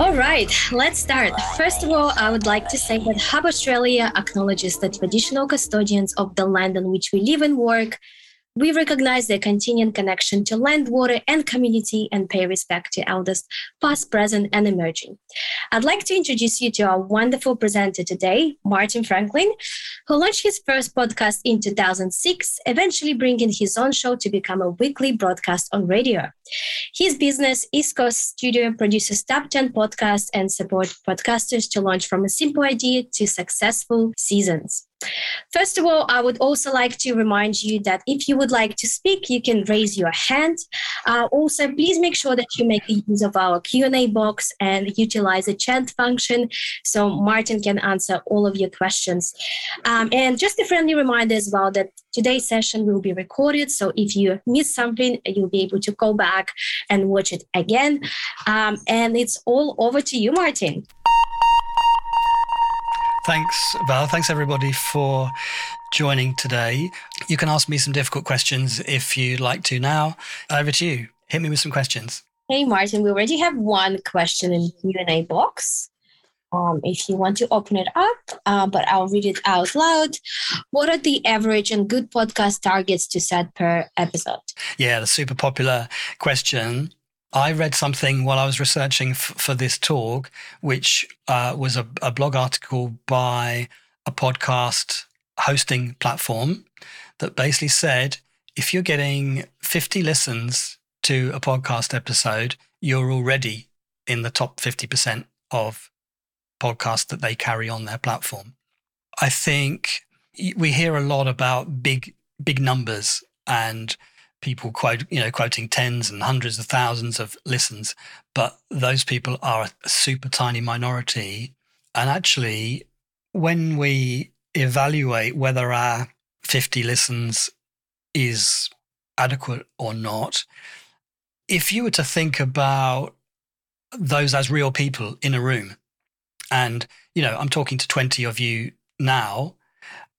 All right, let's start. First of all, I would like to say that Hub Australia acknowledges the traditional custodians of the land on which we live and work we recognize their continuing connection to land, water, and community and pay respect to elders, past, present, and emerging. I'd like to introduce you to our wonderful presenter today, Martin Franklin, who launched his first podcast in 2006, eventually bringing his own show to become a weekly broadcast on radio. His business, East Coast Studio, produces top 10 podcasts and support podcasters to launch from a simple idea to successful seasons. First of all, I would also like to remind you that if you would like to speak, you can raise your hand. Uh, also, please make sure that you make use of our Q&A box and utilize the chat function so Martin can answer all of your questions. Um, and just a friendly reminder as well that today's session will be recorded. So if you miss something, you'll be able to go back and watch it again. Um, and it's all over to you, Martin. Thanks, Val. Thanks, everybody, for joining today. You can ask me some difficult questions if you'd like to now. Over to you. Hit me with some questions. Hey, Martin, we already have one question in the Q&A box. Um, if you want to open it up, uh, but I'll read it out loud. What are the average and good podcast targets to set per episode? Yeah, the super popular question. I read something while I was researching f- for this talk, which uh, was a, a blog article by a podcast hosting platform that basically said if you're getting 50 listens to a podcast episode, you're already in the top 50% of podcasts that they carry on their platform. I think we hear a lot about big, big numbers and people quote, you know, quoting tens and hundreds of thousands of listens, but those people are a super tiny minority. And actually, when we evaluate whether our 50 listens is adequate or not, if you were to think about those as real people in a room, and, you know, I'm talking to 20 of you now,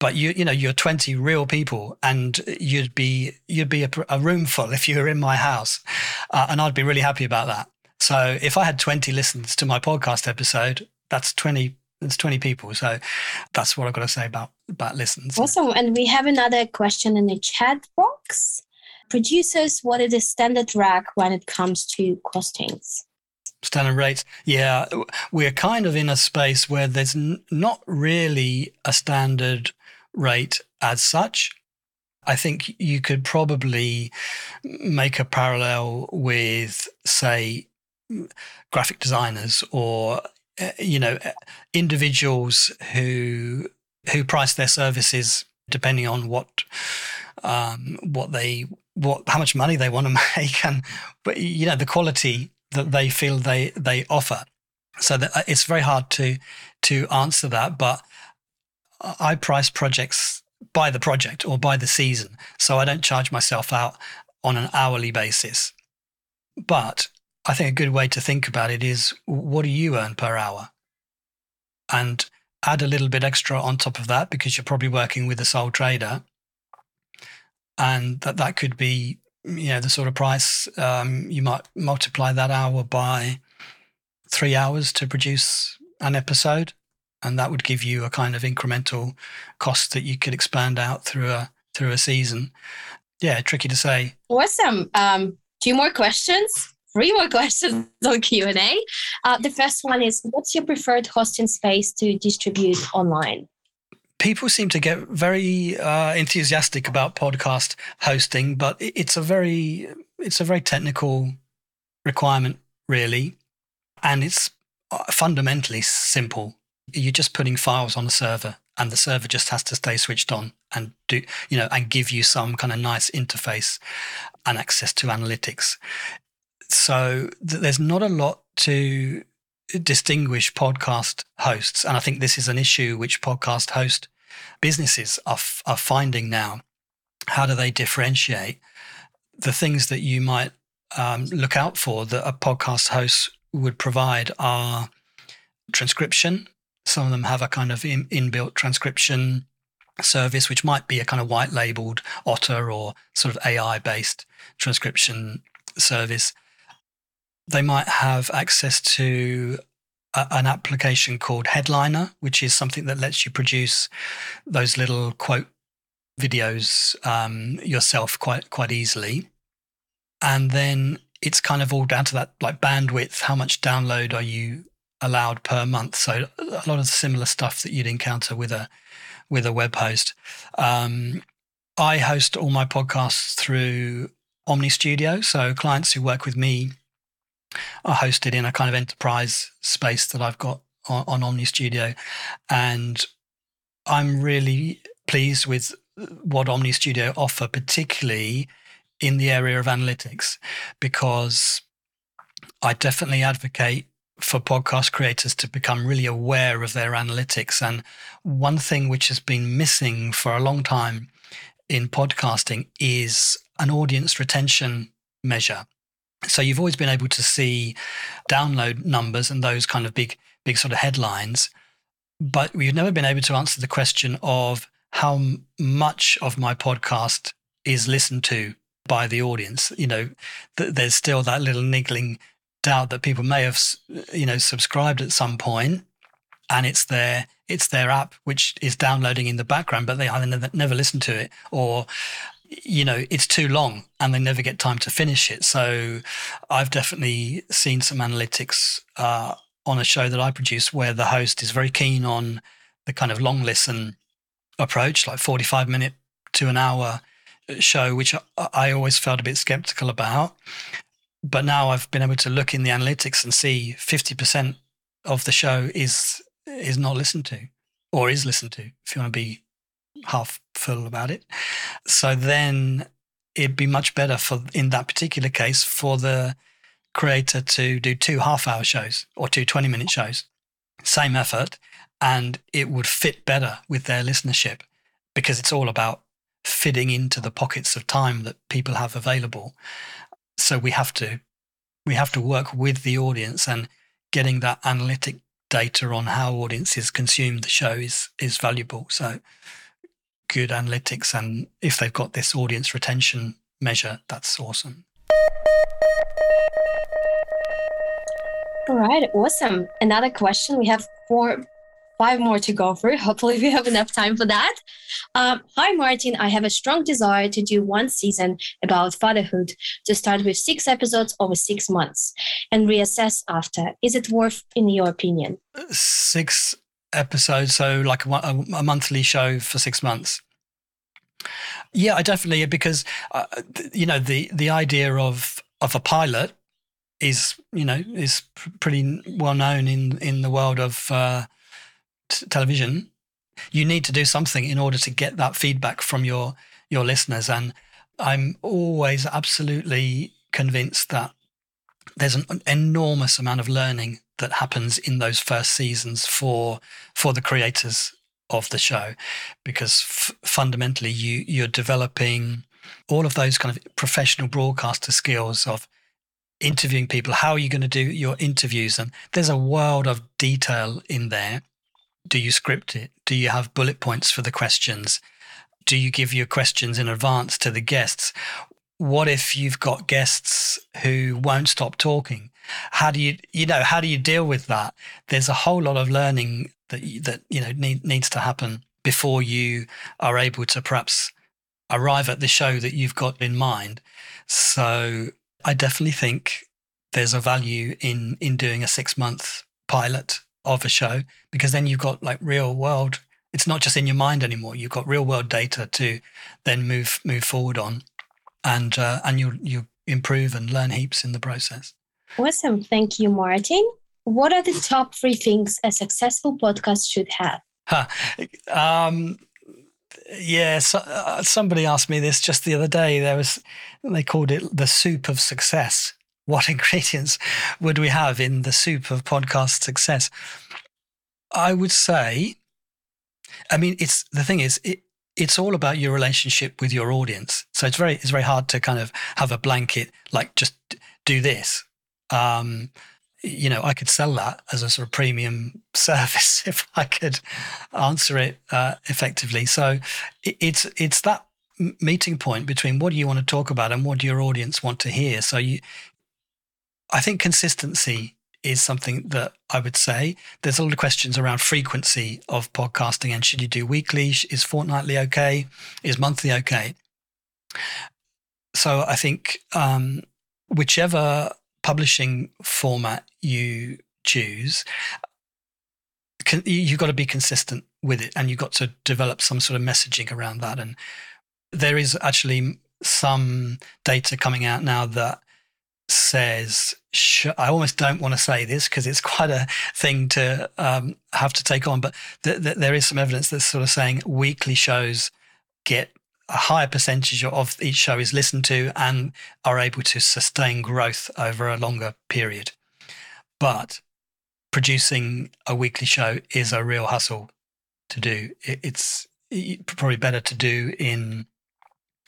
but you you know you're 20 real people and you'd be you'd be a, a room full if you were in my house. Uh, and i'd be really happy about that. So if i had 20 listens to my podcast episode that's 20 it's 20 people. So that's what i've got to say about about listens. Awesome. And we have another question in the chat box. Producers what is the standard rack when it comes to costings? Standard rates? Yeah we're kind of in a space where there's n- not really a standard rate as such. I think you could probably make a parallel with, say, graphic designers or eh, you know individuals who who price their services depending on what um, what they what how much money they want to make and but you know the quality that they feel they they offer so that uh, it's very hard to to answer that but I price projects by the project or by the season. So I don't charge myself out on an hourly basis. But I think a good way to think about it is what do you earn per hour? And add a little bit extra on top of that because you're probably working with a sole trader. And that, that could be, you know, the sort of price um, you might multiply that hour by three hours to produce an episode and that would give you a kind of incremental cost that you could expand out through a through a season. Yeah, tricky to say. Awesome. Um, two more questions. Three more questions on Q and A. Uh, the first one is: What's your preferred hosting space to distribute online? People seem to get very uh, enthusiastic about podcast hosting, but it's a very it's a very technical requirement, really, and it's uh, fundamentally simple you're just putting files on a server and the server just has to stay switched on and do you know and give you some kind of nice interface and access to analytics. So th- there's not a lot to distinguish podcast hosts and i think this is an issue which podcast host businesses are, f- are finding now. How do they differentiate the things that you might um, look out for that a podcast host would provide are transcription some of them have a kind of in, inbuilt transcription service, which might be a kind of white labeled Otter or sort of AI based transcription service. They might have access to a, an application called Headliner, which is something that lets you produce those little quote videos um, yourself quite quite easily. And then it's kind of all down to that like bandwidth. How much download are you allowed per month? So a lot of similar stuff that you'd encounter with a with a web host. Um, I host all my podcasts through Omny Studio. So clients who work with me are hosted in a kind of enterprise space that I've got on, on Omny Studio. And I'm really pleased with what Omny Studio offer, particularly in the area of analytics, because I definitely advocate for podcast creators to become really aware of their analytics. And one thing which has been missing for a long time in podcasting is an audience retention measure. So you've always been able to see download numbers and those kind of big, big sort of headlines, but we've never been able to answer the question of how much of my podcast is listened to by the audience. You know, th- there's still that little niggling doubt that people may have, you know, subscribed at some point, and it's their it's their app which is downloading in the background, but they either never, never listen to it or you know it's too long and they never get time to finish it. So i've definitely seen some analytics uh, on a show that i produce where the host is very keen on the kind of long listen approach like 45 minute to an hour show which i always felt a bit skeptical about but now I've been able to look in the analytics and see 50% of the show is is not listened to or is listened to if you want to be half full about it. So then it'd be much better for in that particular case for the creator to do two half hour shows or two 20 minute shows. Same effort and it would fit better with their listenership because it's all about fitting into the pockets of time that people have available so we have to we have to work with the audience and getting that analytic data on how audiences consume the show is is valuable. So good analytics and if they've got this audience retention measure that's awesome. All right awesome. Another question. We have four five more to go through. Hopefully, we have enough time for that. Um, hi, Martin. I have a strong desire to do one season about fatherhood to start with six episodes over six months and reassess after. Is it worth, in your opinion? Six episodes, so like a, a monthly show for six months. Yeah, I definitely because uh, you know the the idea of of a pilot is you know is pr- pretty well known in in the world of uh, television, you need to do something in order to get that feedback from your your listeners. And I'm always absolutely convinced that there's an enormous amount of learning that happens in those first seasons for for the creators of the show because f- fundamentally you you're developing all of those kind of professional broadcaster skills of interviewing people. How are you going to do your interviews? And there's a world of detail in there do you script it? Do you have bullet points for the questions? Do you give your questions in advance to the guests? What if you've got guests who won't stop talking? How do you, you know, how do you deal with that? There's a whole lot of learning that that you know need, needs to happen before you are able to perhaps arrive at the show that you've got in mind. So I definitely think there's a value in in doing a six month pilot of a show because then you've got like real world it's not just in your mind anymore. You've got real world data to then move move forward on and uh, and you you improve and learn heaps in the process. Awesome. Thank you martin. What are the top three things a successful podcast should have? Huh. um yeah so, uh, somebody asked me this just the other day. There was they called it the soup of success what ingredients would we have in the soup of podcast success? I would say, I mean, it's the thing is, it, it's all about your relationship with your audience. So it's very, it's very hard to kind of have a blanket like just do this. Um, you know, I could sell that as a sort of premium service if I could answer it uh, effectively. So it's it's that meeting point between what do you want to talk about and what do your audience want to hear. So you, I think consistency is something that I would say. There's a lot of questions around frequency of podcasting and should you do weekly? Is fortnightly okay? Is monthly okay? So I think um, whichever publishing format you choose, can, you've got to be consistent with it and you've got to develop some sort of messaging around that. And there is actually some data coming out now that says, I almost don't want to say this because it's quite a thing to um, have to take on, but th- th- there is some evidence that's sort of saying weekly shows get a higher percentage of each show is listened to and are able to sustain growth over a longer period. But producing a weekly show is a real hustle to do. It's probably better to do in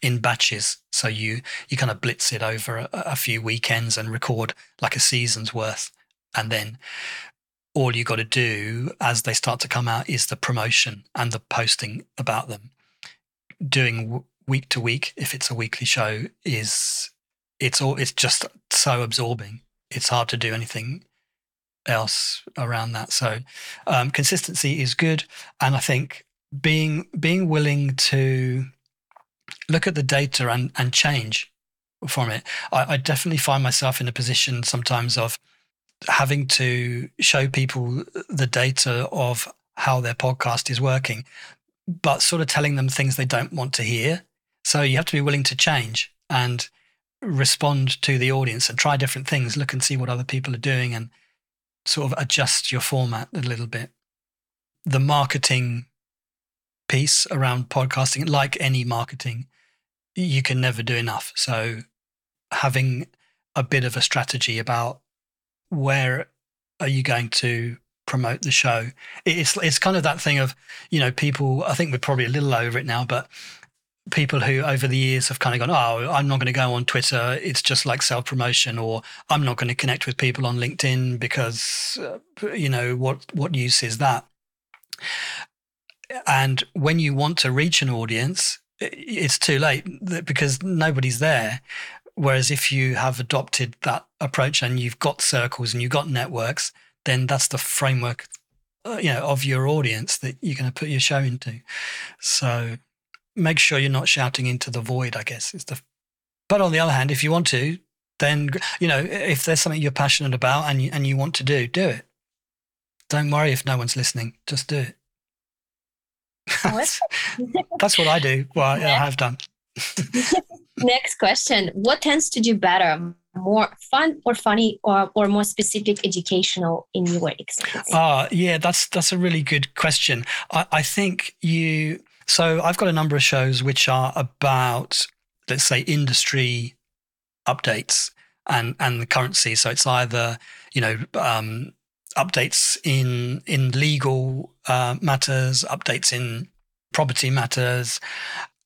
in batches. So you you kind of blitz it over a, a few weekends and record like a season's worth, and then all you got to do as they start to come out is the promotion and the posting about them. Doing week to week if it's a weekly show is it's all it's just so absorbing. It's hard to do anything else around that. So um, consistency is good. And i think being being willing to look at the data and and change from it I, I definitely find myself in a position sometimes of having to show people the data of how their podcast is working but sort of telling them things they don't want to hear. So you have to be willing to change and respond to the audience and try different things, look and see what other people are doing and sort of adjust your format a little bit. The marketing piece around podcasting, like any marketing, you can never do enough. So having a bit of a strategy about where are you going to promote the show. It's it's kind of that thing of you know people. I think we're probably a little over it now, but people who over the years have kind of gone, oh, I'm not going to go on Twitter. It's just like self promotion, or I'm not going to connect with people on LinkedIn because uh, you know what what use is that? And when you want to reach an audience, it's too late because nobody's there. Whereas if you have adopted that approach and you've got circles and you've got networks, then that's the framework uh, you know of your audience that you're going to put your show into. So make sure you're not shouting into the void i guess is the but on the other hand if you want to then you know if there's something you're passionate about and you, and you want to do do it. Don't worry if no one's listening just do it that's, that's what i do well i have done next question what tends to do better more fun or funny or, or more specific educational in your experience? Uh, yeah, that's that's a really good question. I, I think you so I've got a number of shows which are about let's say industry updates and and the currency. So it's either you know um, updates in in legal uh, matters, updates in property matters,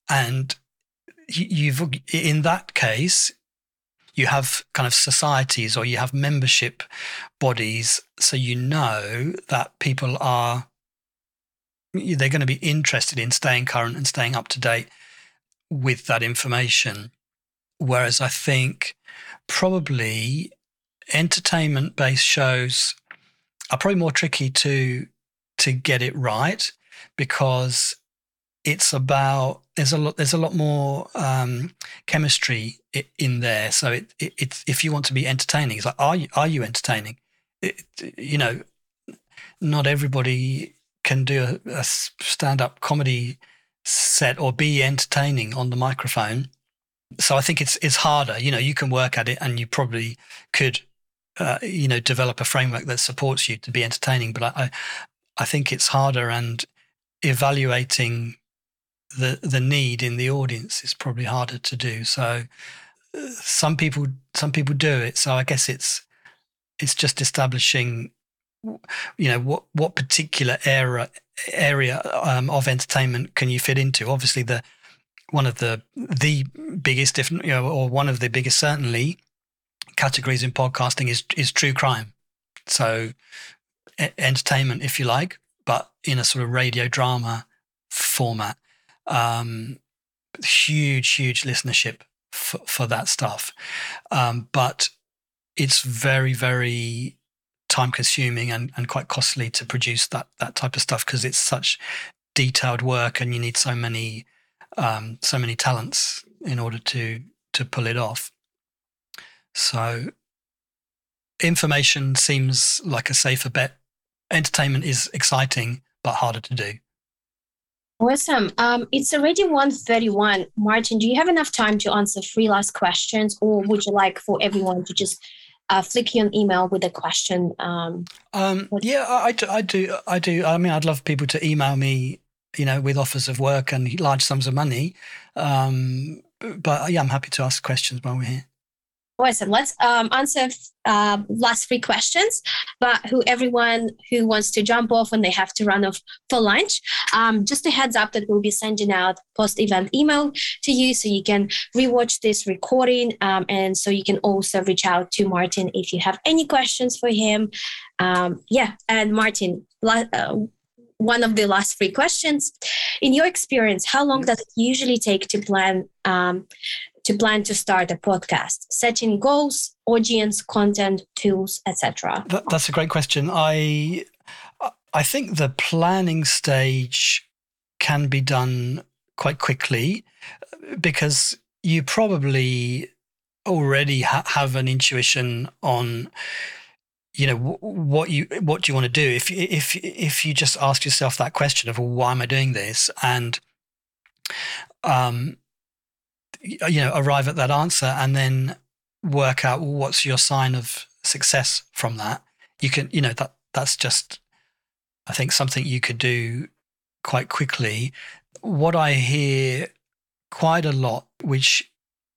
and you've in that case you have kind of societies or you have membership bodies. So you know that people are they're going to be interested in staying current and staying up to date with that information. Whereas i think probably entertainment based shows are probably more tricky to to get it right because it's about there's a lot there's a lot more um, chemistry in there. So it, it, it's if you want to be entertaining, it's like are you are you entertaining? It, you know, not everybody can do a, a stand up comedy set or be entertaining on the microphone. So I think it's it's harder. You know, you can work at it, and you probably could, uh, you know, develop a framework that supports you to be entertaining. But I, I, think it's harder and evaluating the the need in the audience is probably harder to do. So uh, some people some people do it. So I guess it's it's just establishing you know what what particular area area um, of entertainment can you fit into obviously the one of the the biggest if you know or one of the biggest certainly categories in podcasting is is true crime So entertainment, if you like, but in a sort of radio drama format. Um, huge, huge listenership for, for that stuff. Um, but it's very, very time consuming and, and quite costly to produce that, that type of stuff because it's such detailed work and you need so many, um, so many talents in order to, to pull it off. So information seems like a safer bet. Entertainment is exciting, but harder to do. Awesome. Um, it's already 1.31. Martin, do you have enough time to answer three last questions or would you like for everyone to just uh, flick you an email with a question? Um, um, yeah, I, I, do. I do. I mean, I'd love people to email me, you know, with offers of work and large sums of money. Um, but yeah, I'm happy to ask questions while we're here. Awesome. Let's um, answer uh, last three questions. But who everyone who wants to jump off when they have to run off for lunch, um, just a heads up that we'll be sending out post-event email to you so you can rewatch this recording, um, and so you can also reach out to Martin if you have any questions for him. Um, yeah, and Martin. Uh, one of the last three questions. In your experience, how long does it usually take to plan um, to plan to start a podcast? Setting goals, audience, content, tools, etc. That, that's a great question. I I think the planning stage can be done quite quickly because you probably already ha- have an intuition on you know what you what do you want to do if if if you just ask yourself that question of well, why am I doing this and um you know arrive at that answer and then work out what's your sign of success from that? You can you know that that's just i think something you could do quite quickly. What i hear quite a lot which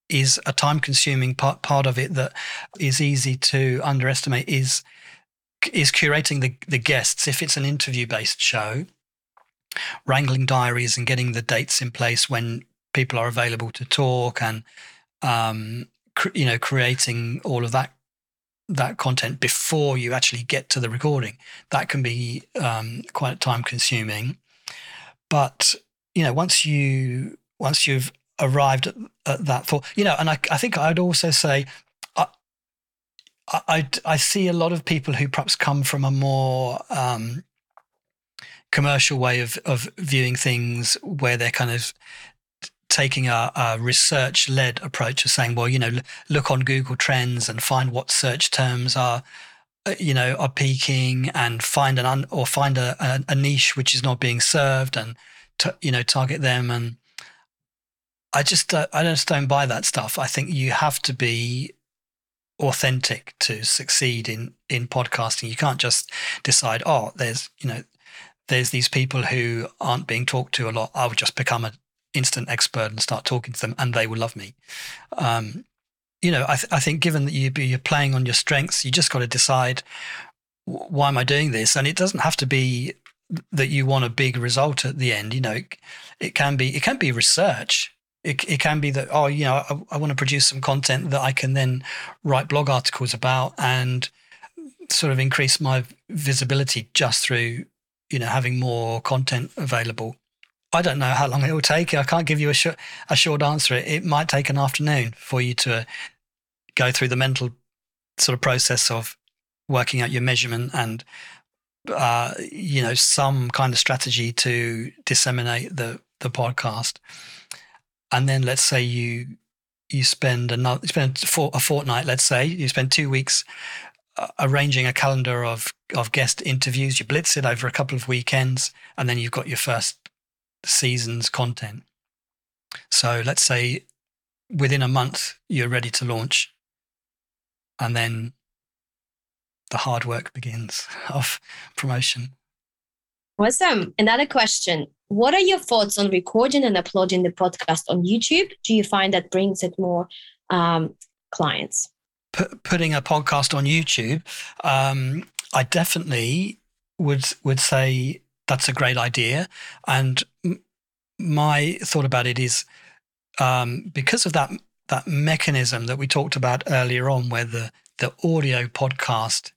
is a time consuming part part of it that is easy to underestimate is is curating the the guests. If it's an interview based show wrangling diaries and getting the dates in place when people are available to talk and um, you know creating all of that that content before you actually get to the recording. That can be um, quite time consuming. But you know once you once you've arrived at, at that for you know and I, I think i'd also say I, I, I see a lot of people who perhaps come from a more um, commercial way of of viewing things where they're kind of taking a, a research led approach of saying, well, you know, look on Google Trends and find what search terms are, uh, you know, are peaking and find an un, or find a, a, a niche which is not being served and t- you know target them. And I just uh, I just don't buy that stuff. I think you have to be authentic to succeed in in podcasting. You can't just decide, oh, there's you know there's these people who aren't being talked to a lot. I'll just become a instant expert and start talking to them, and they will love me. Um, you know, I, th- I think given that you, you're playing on your strengths, you just got to decide why am I doing this, and it doesn't have to be that you want a big result at the end. You know, it, it can be it can be research. It, it can be that oh you know I, I want to produce some content that I can then write blog articles about and sort of increase my visibility just through you know having more content available I don't know how long it will take. I can't give you a, sh- a short answer. It, it might take an afternoon for you to go through the mental sort of process of working out your measurement and uh, you know some kind of strategy to disseminate the the podcast. And then let's say you you spend another spend for a fortnight. Let's say you spend two weeks uh, arranging a calendar of of guest interviews. You blitz it over a couple of weekends, and then you've got your first season's content. So let's say within a month you're ready to launch, and then the hard work begins of promotion. Awesome. Another question. What are your thoughts on recording and uploading the podcast on YouTube? Do you find that brings it more um, clients? P- putting a podcast on YouTube, um, I definitely would would say that's a great idea. And my thought about it is um, because of that that mechanism that we talked about earlier on, where the the audio podcast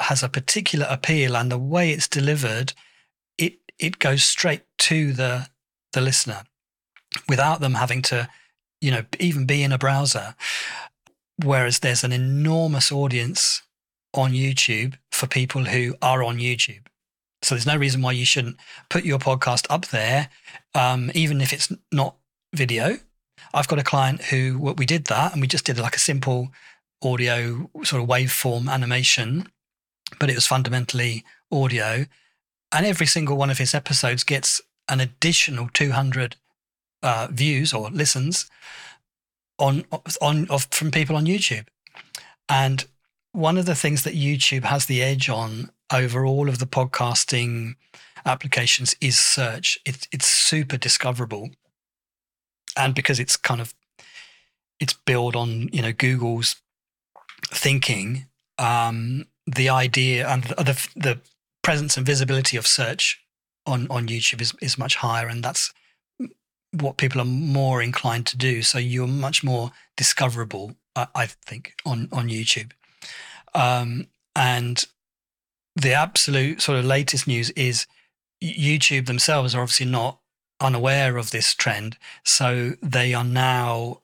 has a particular appeal and the way it's delivered, it it goes straight to the the listener without them having to, you know, even be in a browser. Whereas there's an enormous audience on YouTube for people who are on YouTube. So there's no reason why you shouldn't put your podcast up there, um, even if it's not video. I've got a client who we did that, and we just did like a simple audio sort of waveform animation, but it was fundamentally audio. And every single one of his episodes gets an additional 200 uh, views or listens on on of, from people on YouTube. And one of the things that YouTube has the edge on over all of the podcasting applications is search. It's it's super discoverable, and because it's kind of it's built on you know Google's thinking, um, the idea and the the presence and visibility of search on on YouTube is is much higher, and that's what people are more inclined to do. So you're much more discoverable, I, I think, on on YouTube. Um, and the absolute sort of latest news is YouTube themselves are obviously not unaware of this trend, so they are now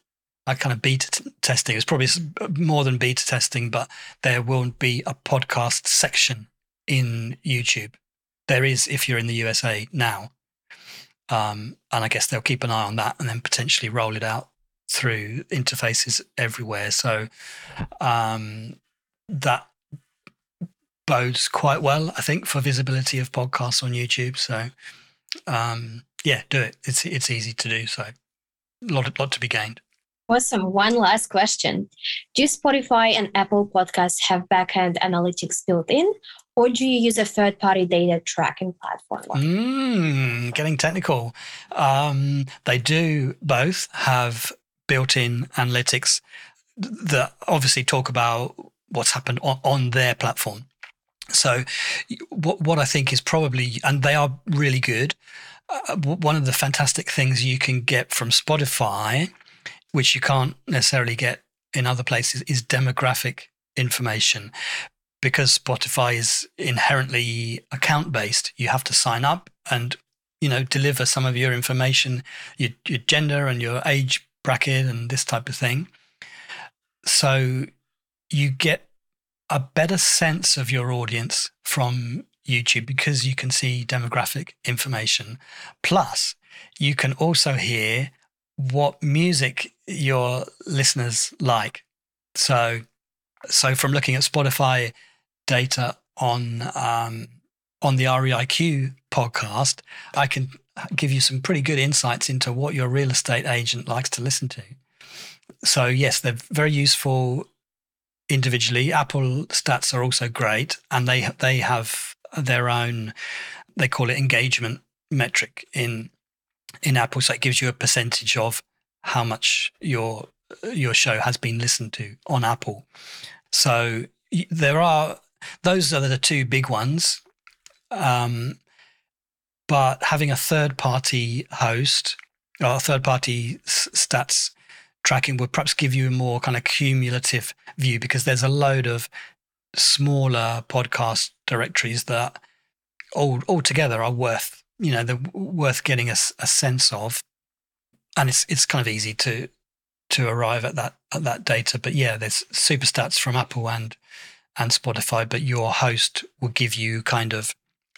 a kind of beta t- testing. It's probably more than beta testing, but there will be a podcast section in YouTube. There is if you're in the USA now. Um, and I guess they'll keep an eye on that and then potentially roll it out through interfaces everywhere. So um, that bodes quite well, I think, for visibility of podcasts on YouTube. So um, yeah, do it. It's it's easy to do. So a lot, lot to be gained. Awesome. One last question. Do Spotify and Apple Podcasts have backend analytics built in, or do you use a third party data tracking platform? Mm, getting technical. Um, they do both have built in analytics that obviously talk about what's happened on, on their platform. So, what, what I think is probably, and they are really good. Uh, one of the fantastic things you can get from Spotify, which you can't necessarily get in other places, is demographic information because Spotify is inherently account based, you have to sign up and you know deliver some of your information, your, your gender and your age bracket and this type of thing. So you get a better sense of your audience from YouTube because you can see demographic information. Plus, you can also hear what music your listeners like. So, so from looking at Spotify data on um, on the REIQ podcast, I can give you some pretty good insights into what your real estate agent likes to listen to. So yes, they're very useful individually. Apple stats are also great, and they they have their own. They call it engagement metric in in Apple, so it gives you a percentage of how much your your show has been listened to on Apple. So there are those are the two big ones. Um, but having a third party host or third party stats tracking would perhaps give you a more kind of cumulative view because there's a load of smaller podcast directories that all altogether are worth you know they're worth getting a, a sense of and it's it's kind of easy to to arrive at that at that data but yeah there's super stats from apple and and Spotify, but your host will give you kind of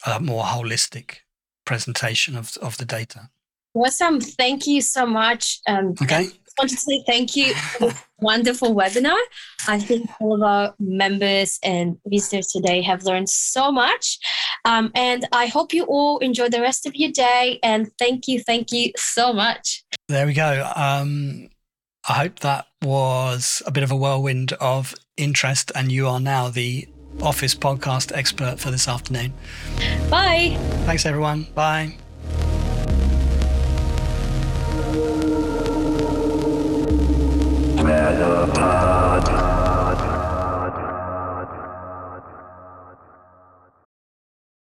a more holistic presentation of, of the data. Awesome. Thank you so much. Um, okay. I want to say thank you for this wonderful webinar. I think all of our members and visitors today have learned so much. Um, and I hope you all enjoy the rest of your day. And thank you, thank you so much. There we go. Um, I hope that was a bit of a whirlwind of interest, and you are now the Office podcast expert for this afternoon. Bye. Thanks, everyone. Bye. Menopod.